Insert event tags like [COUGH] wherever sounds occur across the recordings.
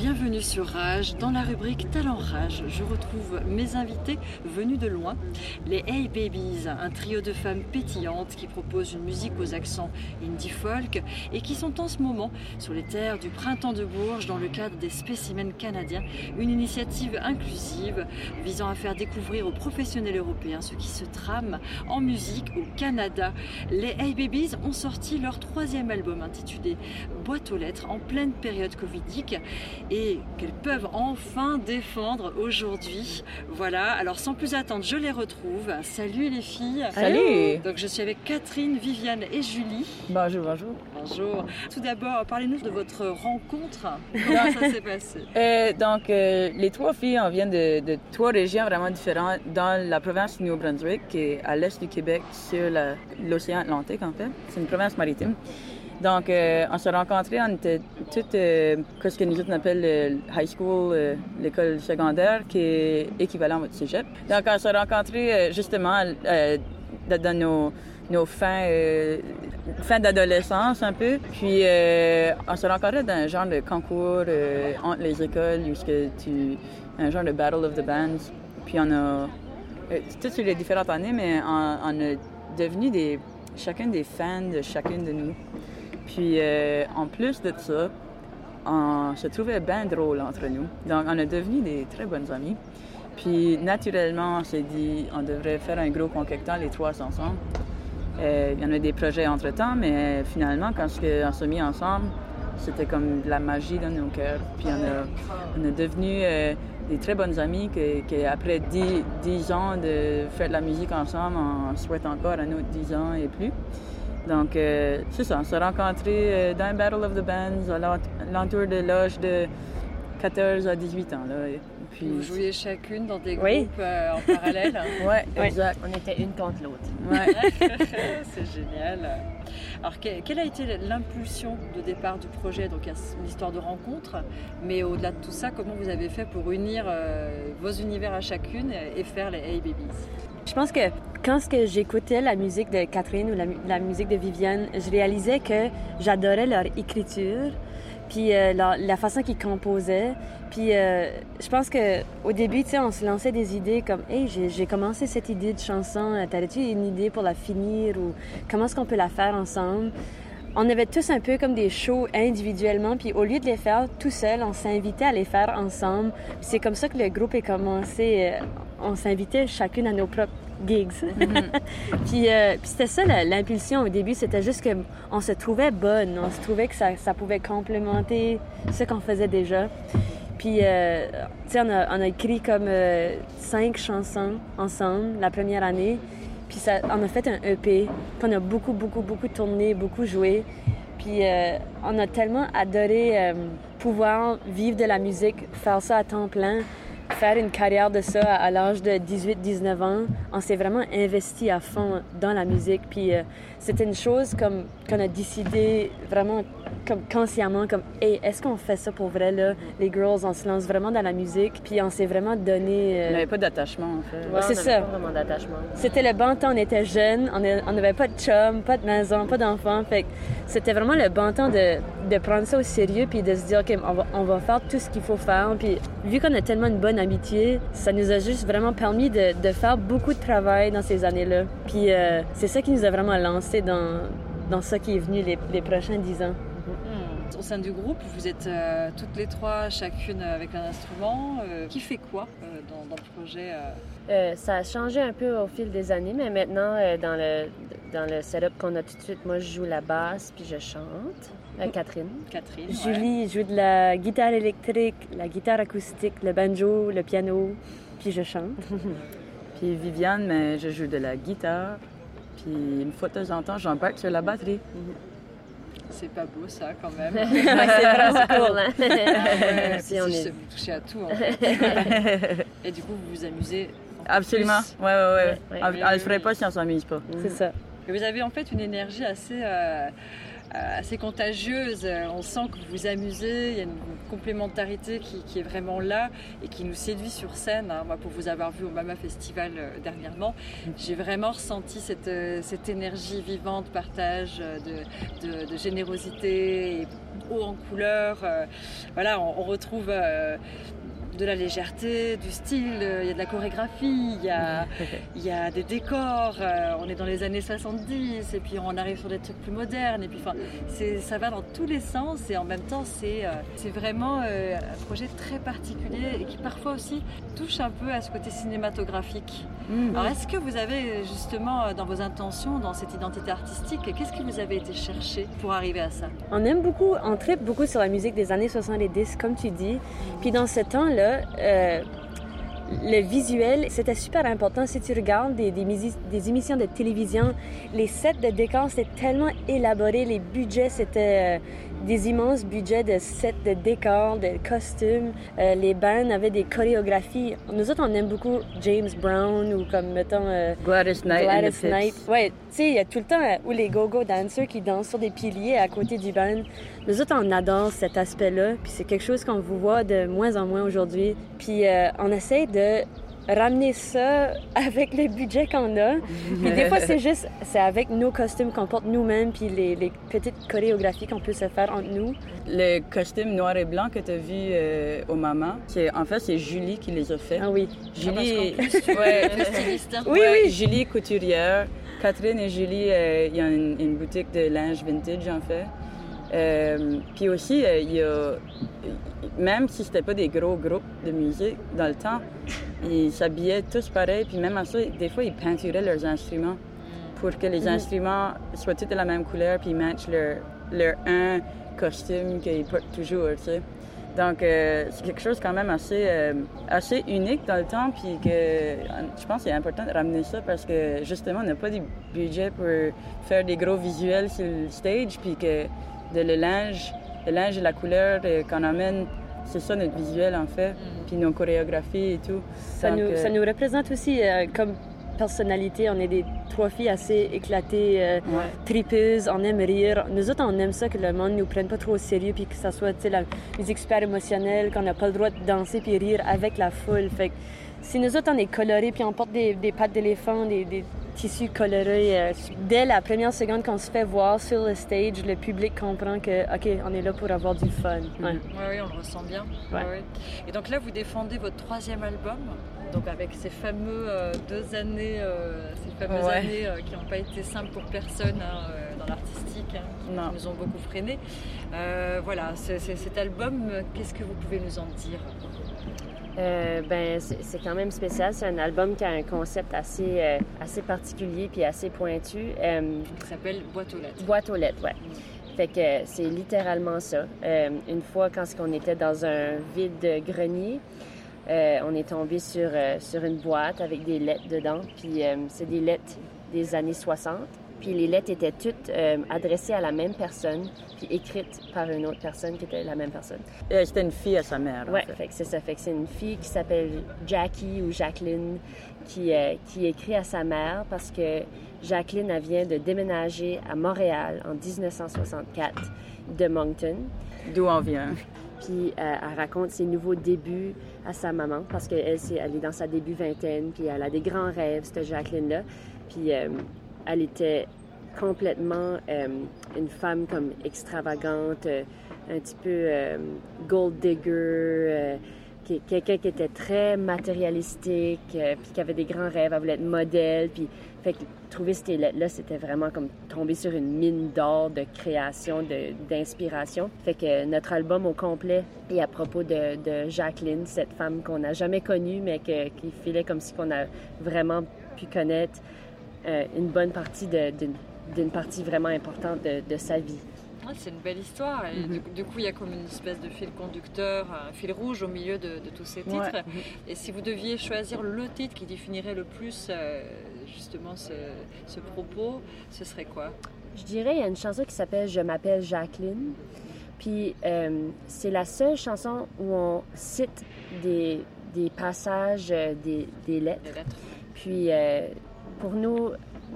bienvenue sur Rage. Dans la rubrique Talent Rage, je retrouve mes invités venus de loin, les Hey Babies, un trio de femmes pétillantes qui proposent une musique aux accents indie folk et qui sont en ce moment sur les terres du Printemps de Bourges dans le cadre des spécimens canadiens, une initiative inclusive visant à faire découvrir aux professionnels européens ce qui se trame en musique au Canada. Les Hey Babies ont sorti leur troisième album intitulé Boîte aux lettres en pleine période covidique et qu'elles peuvent enfin défendre aujourd'hui. Voilà, alors sans plus attendre, je les retrouve. Salut les filles. Salut. Donc je suis avec Catherine, Viviane et Julie. Bonjour, bonjour. Bonjour. Tout d'abord, parlez-nous de votre rencontre. Comment ça s'est passé? [LAUGHS] Euh, donc, euh, les trois filles, on vient de, de trois régions vraiment différentes dans la province du Nouveau-Brunswick, qui est à l'est du Québec, sur l'océan Atlantique, en fait. C'est une province maritime. Donc, euh, on s'est rencontrés, on était toutes, euh, ce que nous autres on appelle le high school, euh, l'école secondaire, qui est équivalent au cégep. Donc, on s'est rencontrés euh, justement euh, dans- nos, nos fins, euh, fin d'adolescence un peu. Puis, euh, on se rencontrait dans un genre de concours euh, entre les écoles, tu, un genre de Battle of the Bands. Puis, on a, euh, tout sur les différentes années, mais on, on a devenu des, chacun des fans de chacune de nous. Puis, euh, en plus de ça, on se trouvait bien drôle entre nous. Donc, on est devenus des très bonnes amies. Puis, naturellement, on s'est dit, on devrait faire un gros concoctant, les trois ensemble. Euh, il y en a des projets entre-temps, mais finalement, quand on s'est mis ensemble, c'était comme de la magie dans nos cœurs. Puis, on, a, est devenus euh, des très bonnes amies que, après dix, dix ans de faire de la musique ensemble, on souhaite encore un autre dix ans et plus. Donc, euh, c'est ça, on s'est rencontrés euh, dans un Battle of the Bands à l'ent- l'entour de l'âge de 14 à 18 ans. Là. Et puis, Vous jouiez chacune dans des groupes Oui. euh, en parallèle. [LAUGHS] Ouais, Ouais. exact. On était une contre l'autre. Ouais. [LAUGHS] C'est génial. Alors, que- quelle a été l'impulsion de départ du projet? Donc, il y a une histoire de rencontre, mais au-delà de tout ça, comment vous avez fait pour unir euh, vos univers à chacune et faire les Hey Babies? Je pense que quand j'écoutais la musique de Catherine ou la, mu- la musique de Viviane, je réalisais que j'adorais leur écriture, puis euh, la façon qu'ils composaient. Puis euh, je pense que au début, tu sais, on se lançait des idées comme, hey, j'ai commencé cette idée de chanson, euh, t'avais-tu une idée pour la finir ou comment est-ce qu'on peut la faire ensemble? On avait tous un peu comme des shows individuellement, puis au lieu de les faire tout seul, on s'invitait à les faire ensemble. C'est comme ça que le groupe est commencé. On s'invitait chacune à nos propres gigs. [LAUGHS] puis euh, puis c'était ça l'impulsion au début, c'était juste que on se trouvait bonne, on se trouvait que ça, ça pouvait complémenter ce qu'on faisait déjà. Puis, euh, tu sais, on a, on a écrit comme euh, cinq chansons ensemble la première année. Puis ça, on a fait un EP. Puis on a beaucoup, beaucoup, beaucoup tourné, beaucoup joué. Puis euh, on a tellement adoré pouvoir vivre de la musique, faire ça à temps plein, faire une carrière de ça à, à l'âge de 18-19 ans. On s'est vraiment investi à fond dans la musique. Puis euh, c'était une chose comme qu'on a décidé vraiment comme consciemment comme hey, est-ce qu'on fait ça pour vrai là? Les girls on se lance vraiment dans la musique puis on s'est vraiment donné euh, On n'avait pas d'attachement, en fait. Ouais, c'est ça. Pas vraiment d'attachement. c'était le bon temps, on était jeunes, on n'avait pas de chum, pas de maison, pas d'enfants. Fait que c'était vraiment le bon temps de, de prendre ça au sérieux puis de se dire, OK, on va, on va faire tout ce qu'il faut faire. Puis vu qu'on a tellement une bonne amitié, ça nous a juste vraiment permis de, faire beaucoup de travail dans ces années-là. Puis euh, c'est ça qui nous a vraiment lancé dans, dans qui est venu les, les prochains dix ans. Au sein du groupe, vous êtes euh, toutes les trois, chacune avec un instrument. Euh, qui fait quoi euh, dans, dans le projet euh? Euh, ça a changé un peu au fil des années, mais maintenant, euh, dans, le, dans le setup qu'on a tout de suite, moi, je joue la basse puis je chante. Euh, Catherine. Catherine. ouais. Julie joue de la guitare électrique, la guitare acoustique, le banjo, le piano, puis je chante. [LAUGHS] Puis Viviane, mais je joue de la guitare. Puis une fois de temps en temps, j'embarque sur la batterie. C'est pas beau ça quand même. [LAUGHS] c'est vraiment cool, hein? Ah ouais, Si si on je est- sais, vous touchez à tout en fait. [LAUGHS] Et du coup, vous vous amusez. Absolument. Plus. Ouais, ouais, ouais. Ouais, ouais. On, on le ferait pas si on s'amuse pas. C'est ça. Et vous avez en fait une énergie assez, euh, assez contagieuse. On sent que vous vous amusez, il y a une complémentarité qui, est vraiment là et qui nous séduit sur scène. Hein. Moi, pour vous avoir vu au Mama Festival dernièrement, j'ai vraiment ressenti cette, cette énergie vivante, partage, de, de, générosité, et haut en couleur. voilà, on, retrouve de la légèreté, du style, euh, il y a de la chorégraphie, il y a, [LAUGHS] il y a des décors, euh, on est dans les années 70 et puis on arrive sur des trucs plus modernes et puis enfin, ça va dans tous les sens et en même temps c'est euh, vraiment un projet très particulier et qui parfois aussi touche un peu à ce côté cinématographique. Mm. Alors est-ce que vous avez justement dans vos intentions, dans cette identité artistique, qu'est-ce que vous avez été chercher pour arriver à ça? On aime beaucoup, on tripe beaucoup sur la musique des années 70 comme tu dis, puis dans ce euh, le visuel, c'était super important. Si tu regardes des, des, émissions de télévision, les sets de décors, c'était tellement élaboré. Les budgets, c'était euh, des immenses budgets de sets de décors, de costumes. Euh, les bands avaient des chorégraphies. Nous autres, on aime beaucoup James Brown ou comme, mettons... Gladys Knight. Gladys Knight. Ouais, tu sais, il y a tout le temps où les go-go dancers qui dansent sur des piliers à côté du band. Nous autres, on adore cet aspect-là, puis c'est quelque chose qu'on vous voit de moins en moins aujourd'hui. Puis euh, on essaie de ramener ça [LAUGHS] avec le budget qu'on a. Puis des fois, c'est juste, c'est avec nos costumes qu'on porte nous-mêmes, puis les, les, petites chorégraphies qu'on peut se faire entre nous. Le costume noir et blanc que tu as vu euh, au Maman, c'est, en fait, c'est Julie qui les a fait. Ah oui. Julie, ah, ouais, [LAUGHS] hein. oui, oui. Julie couturière. Catherine et Julie, euh, il y a une, boutique de linge vintage, en fait. Euh, puis aussi, euh, il y a, même si c'était pas des gros groupes de musique dans le temps, ils s'habillaient tous pareil. Puis même à ça, des fois, ils peinturaient leurs instruments pour que les mhm. instruments soient tous de la même couleur puis matchent leur, leur un costume qu'ils portent toujours, tu sais. Donc, euh, c'est quelque chose quand même assez, assez unique dans le temps, puis que je pense c'est important de ramener ça parce que justement, on n'a pas de budget pour faire des gros visuels sur le stage, puis que de le linge, le linge et la couleur qu'on amène. C'est ça notre visuel en fait, mm. puis nos chorégraphies et tout. Ça, nous, ça nous représente aussi euh, comme personnalité. On est des trois filles assez éclatées, euh, tripeuses, on aime rire. Nous autres, on aime ça que le monde nous prenne pas trop au sérieux, puis que ça soit la musique super émotionnelle, qu'on n'a pas le droit de danser puis rire avec la foule. Fait que si nous autres, on est colorés, puis on porte des, des pattes d'éléphant, des, des, tissus colorés, euh, dès la première seconde qu'on se fait voir sur le stage, le public comprend que, OK, on est là pour avoir du fun. Oui, oui, on le ressent bien. Et donc là, vous défendez votre troisième album, donc avec ces fameux euh, deux années, euh, ces fameuses années qui n'ont pas été simples pour personne hein, dans l'artistique, hein, qui, qui, nous ont beaucoup freiné. voilà, cet album, qu'est-ce que vous pouvez nous en dire? Euh, ben, c'est quand même spécial. C'est un album qui a un concept assez, euh, assez particulier puis assez pointu. Euh, qui s'appelle Boîte aux lettres. Boîte aux lettres, ouais. Fait que c'est littéralement ça. une fois, quand on était dans un vide grenier, on est tombé sur, sur une boîte avec des lettres dedans. Puis c'est des lettres des années 60. Puis les lettres étaient toutes euh, adressées à la même personne, puis écrites par une autre personne qui était la même personne. Et c'était une fille à sa mère. Oui, c'est ça. Fait que c'est une fille qui s'appelle Jackie ou Jacqueline qui, euh, qui écrit à sa mère parce que Jacqueline elle vient de déménager à Montréal en 1964 de Moncton. D'où on vient. Puis euh, elle raconte ses nouveaux débuts à sa maman parce qu'elle elle est dans sa début vingtaine, puis elle a des grands rêves, cette Jacqueline-là. Puis elle était complètement euh, une femme comme extravagante, euh, un petit peu euh, gold digger, quelqu'un qui était très matérialistique, puis qui avait des grands rêves, elle voulait être modèle, puis fait que trouver ces lettres-là, c'était vraiment comme tomber sur une mine d'or de création, d'inspiration. Fait que notre album au complet est à propos de, de Jacqueline, cette femme qu'on n'a jamais connue, mais qui filait comme si qu'on a vraiment pu connaître euh, une bonne partie d'une partie vraiment importante de, sa vie. c'est une belle histoire. Mm-hmm. du, coup, il y a comme une espèce de fil conducteur, un fil rouge au milieu de, tous ces titres. Mm-hmm. Et si vous deviez choisir le titre qui définirait le plus euh, justement ce, propos, ce serait quoi? Je dirais, il y a une chanson qui s'appelle Je m'appelle Jacqueline. Puis euh, c'est la seule chanson où on cite des, des passages des, des, lettres. Des lettres. Puis pour nous,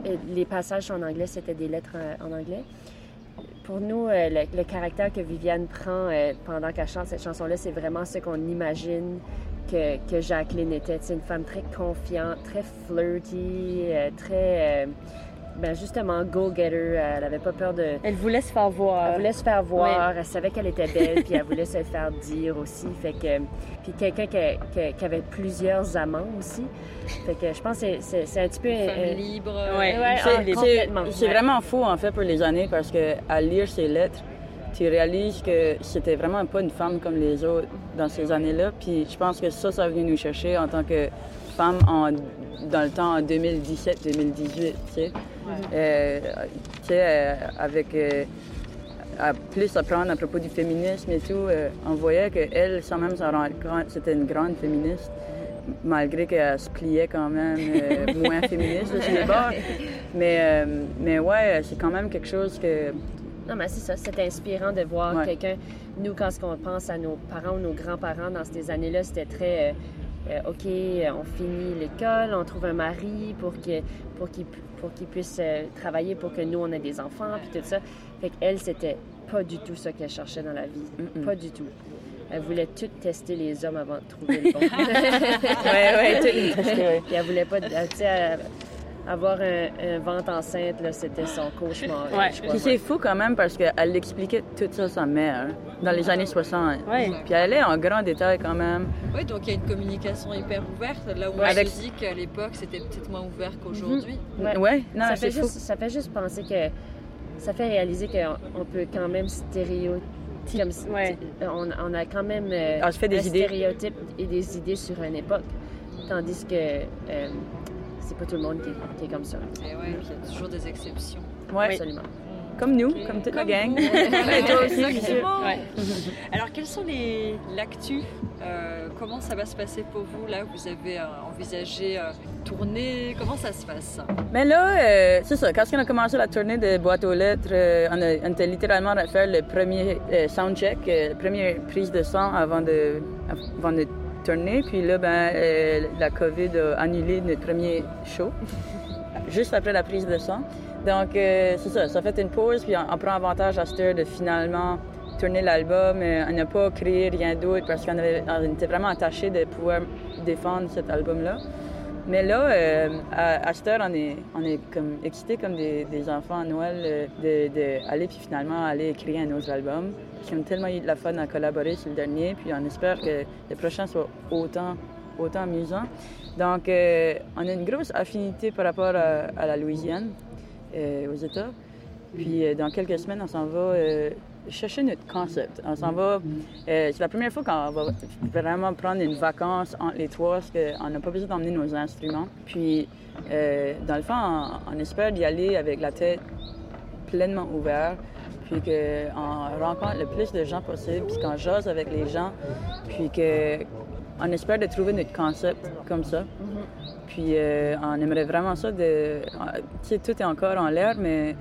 euh, les passages en anglais, c'était des lettres euh, en anglais. pour nous, euh, le, caractère que Viviane prend pendant qu'elle chante cette chanson-là, c'est vraiment ce qu'on imagine que, que Jacqueline était. C'est une femme très confiante, très flirty, très, ben justement, go-getter. Elle avait pas peur de... Elle voulait se faire voir. Elle voulait se faire voir, elle savait qu'elle était belle, puis elle voulait se le faire dire aussi. Fait que, puis quelqu'un qui, qui- qui avait plusieurs amants aussi. Fait que je pense que c'est- un petit peu. Femme euh, libre. Ouais. Ouais, C'est- ah, c'est- complètement. C'est Ouais. vraiment fou, en fait, pour les années, parce que à lire ses lettres, tu réalises que c'était vraiment pas une femme comme les autres dans ces années-là. Puis je pense que ça, ça venu nous chercher en tant que femme en, dans le temps en 2017-2018, tu sais. Euh, euh, avec euh, à plus apprendre à propos du féminisme et tout, on voyait qu'elle, sans même s'en rendre compte, c'était une grande féministe, malgré qu'elle se pliait quand même euh, [LAUGHS] moins féministe sur les bords. Mais, euh, mais ouais, c'est quand même quelque chose que... Non, mais c'est ça, c'est inspirant de voir Ouais. quelqu'un. Nous, quand on pense à nos parents ou nos grands-parents dans ces années-là, c'était très. euh, euh, OK, euh, on finit l'école, on trouve un mari pour pour qu'il pour qu'il puisse euh, travailler pour que nous on ait des enfants puis tout ça. Fait qu'elle c'était pas du tout ça qu'elle cherchait dans la vie, pas du tout. Elle voulait tout tester les hommes avant de trouver le [LAUGHS] bon. Ouais, ouais, tout- [LAUGHS] Puis elle voulait pas, tu sais, avoir un, un ventre enceinte là, c'était son cauchemar. Ouais. Puis c'est fou quand même parce qu'elle expliquait tout ça à sa mère dans les années 60. Ouais. Puis elle allait en grand détail quand même. Oui, donc il y a une communication hyper ouverte, là où Ouais. on Avec- se dit qu'à l'époque c'était peut-être moins ouvert qu'aujourd'hui. Ouais. Ouais, non, ça, c'est fait fou. juste, ça fait juste penser que ça fait réaliser qu'on on peut quand même stéréotyper. Comme, si- Ouais. on, on a quand même euh, Ah, des un idées. stéréotype et des idées sur une époque. Tandis que euh, c'est pas tout le monde qui, est- qui est comme ça. Et ouais, puis il y a toujours des exceptions. Ouais, Absolument. comme nous, comme toute la gang. [LAUGHS] toi aussi. Exactement. Ouais. [LAUGHS] Alors, quels sont les l'actu euh, Comment ça va se passer pour vous là? Vous avez euh, envisagé euh, tourner Comment ça se passe? Mais là, euh, c'est ça, quand on a commencé la tournée de Boîte aux lettres, euh, on, a, on était littéralement à faire le premier euh, soundcheck, euh, la première prise de sang avant de, avant de Puis là, ben, euh, la COVID a annulé notre premier show, juste après la prise de sang. Donc, euh, c'est ça, ça fait une pause, puis on, prend avantage à cette heure de finalement tourner l'album. Euh, on n'a pas créé rien d'autre parce qu'on était vraiment attachés de pouvoir défendre cet album-là. Mais là, euh, à, cette heure, on est, on est comme excités comme des, enfants à Noël euh, de, de puis finalement aller écrire un autre album. A tellement eu de la fun à collaborer sur le dernier, puis on espère que le prochain soit autant, autant amusant. Donc, euh, on a une grosse affinité par rapport à, la Louisiane, euh, aux États. Puis dans quelques semaines, on s'en va chercher notre concept. On s'en va. euh, c'est la première fois qu'on va vraiment prendre une vacance entre les trois parce qu'on n'a pas besoin d'emmener nos instruments. Puis, euh, dans le fond, on, on espère d'y aller avec la tête pleinement ouverte. Puis qu'on rencontre le plus de gens possible, puis qu'on jase avec les gens, puis que on espère de trouver notre concept comme ça. Puis euh, on aimerait vraiment ça de. Tu sais, tout est encore en l'air, mais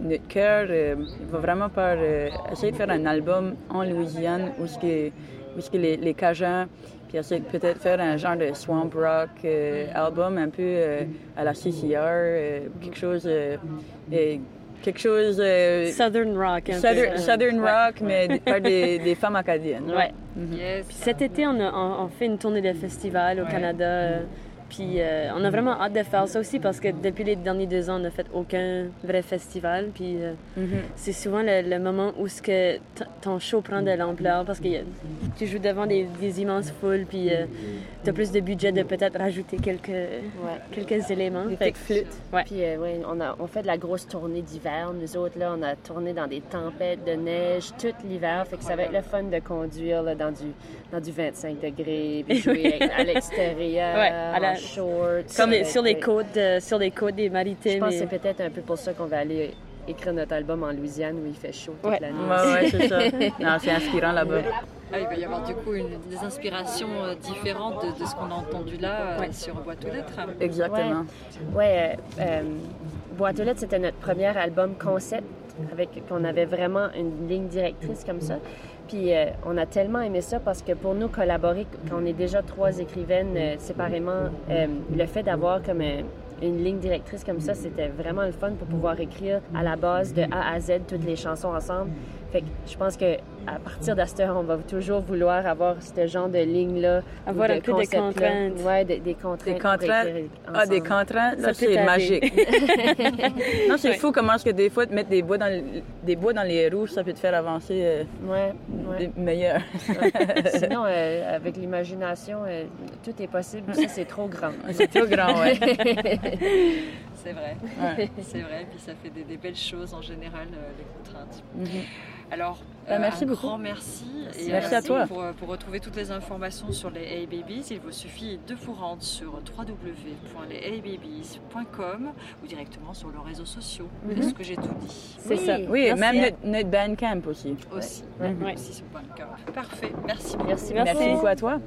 notre cœur euh, va vraiment par euh, essayer de faire un album en Louisiane où, ce qui est- où ce qui est les, les Cajuns, puis essayer de peut-être faire un genre de swamp rock euh, album un peu euh, à la CCR, euh, quelque chose. euh, et quelque chose. euh, Southern rock. Un Southern, peu. Southern Ouais. rock, mais par des, [LAUGHS] des femmes acadiennes. Ouais. Yes. Puis cet été, on, a, on, on fait une tournée de festival au Ouais. Canada. Puis euh, on a vraiment hâte de faire ça aussi parce que depuis les derniers deux ans, on n'a fait aucun vrai festival. Puis euh, Mhm. c'est souvent le, le moment où ce que ton show prend de l'ampleur parce que tu joues devant des, des immenses foules. Puis tu as plus de budget de peut-être rajouter quelques, quelques éléments. Des Fait flûtes. Ouais. Puis, euh, ouais, on, a, on fait de la grosse tournée d'hiver. Nous autres, là, on a tourné dans des tempêtes de neige tout l'hiver. Fait que ça va être le fun de conduire là, dans, du, dans du 25 degrés, puis [LAUGHS] jouer à l'extérieur, Ouais, à la- en shorts. Sur les, sur côtes, euh, sur les côtes des Je maritimes. pense que c'est peut-être un peu pour ça qu'on va aller écrire notre album en Louisiane où il fait chaud toute Ouais. l'année. Ouais, ouais, c'est ça. [LAUGHS] Non, c'est inspirant là-bas. Ah, il va y avoir du coup une- des inspirations euh, différentes de, de ce qu'on a entendu là euh, Ouais. sur Boîte aux lettres. Exactement. Ouais, euh, euh, Boîte aux lettres, c'était notre premier album concept, avec qu'on avait vraiment une ligne directrice comme ça. Puis euh, on a tellement aimé ça parce que pour nous, collaborer, quand on est déjà trois écrivaines euh, séparément, euh, le fait d'avoir comme une ligne directrice comme ça, c'était vraiment le fun pour pouvoir écrire à la base de A à Z toutes les chansons ensemble. Fait que je pense que à partir de cette heure, on va toujours vouloir avoir ce genre de ligne-là. Avoir un peu de concept-là. contraintes. De- des contraintes. Des contraintes. Ah, des contraintes, Ça c'est magique. [LAUGHS] non, c'est fou comment est-ce que des fois, de mettre des bois dans, le- des bois dans les roues, ça peut te faire avancer euh, Ouais, ouais. des meilleurs. [LAUGHS] Sinon, euh, avec l'imagination, euh, tout est possible. Ça, c'est trop grand. [LAUGHS] c'est trop grand, ouais. C'est vrai. Ouais. C'est vrai, puis ça fait des, des belles choses en général, euh, les contraintes. Mhm. Alors, Ben, merci un beaucoup. grand merci. Et Merci à toi. Pour, euh, pour retrouver toutes les informations sur les Hey Babies, il vous suffit de vous rendre sur www.lesheybabies.com ou directement sur leurs réseaux sociaux. Est-ce que j'ai tout dit C'est Oui. ça. Oui, Merci. même notre, notre Bandcamp aussi. Aussi. Aussi sur Bandcamp. Parfait. Merci beaucoup. Merci, Merci Merci. beaucoup à toi.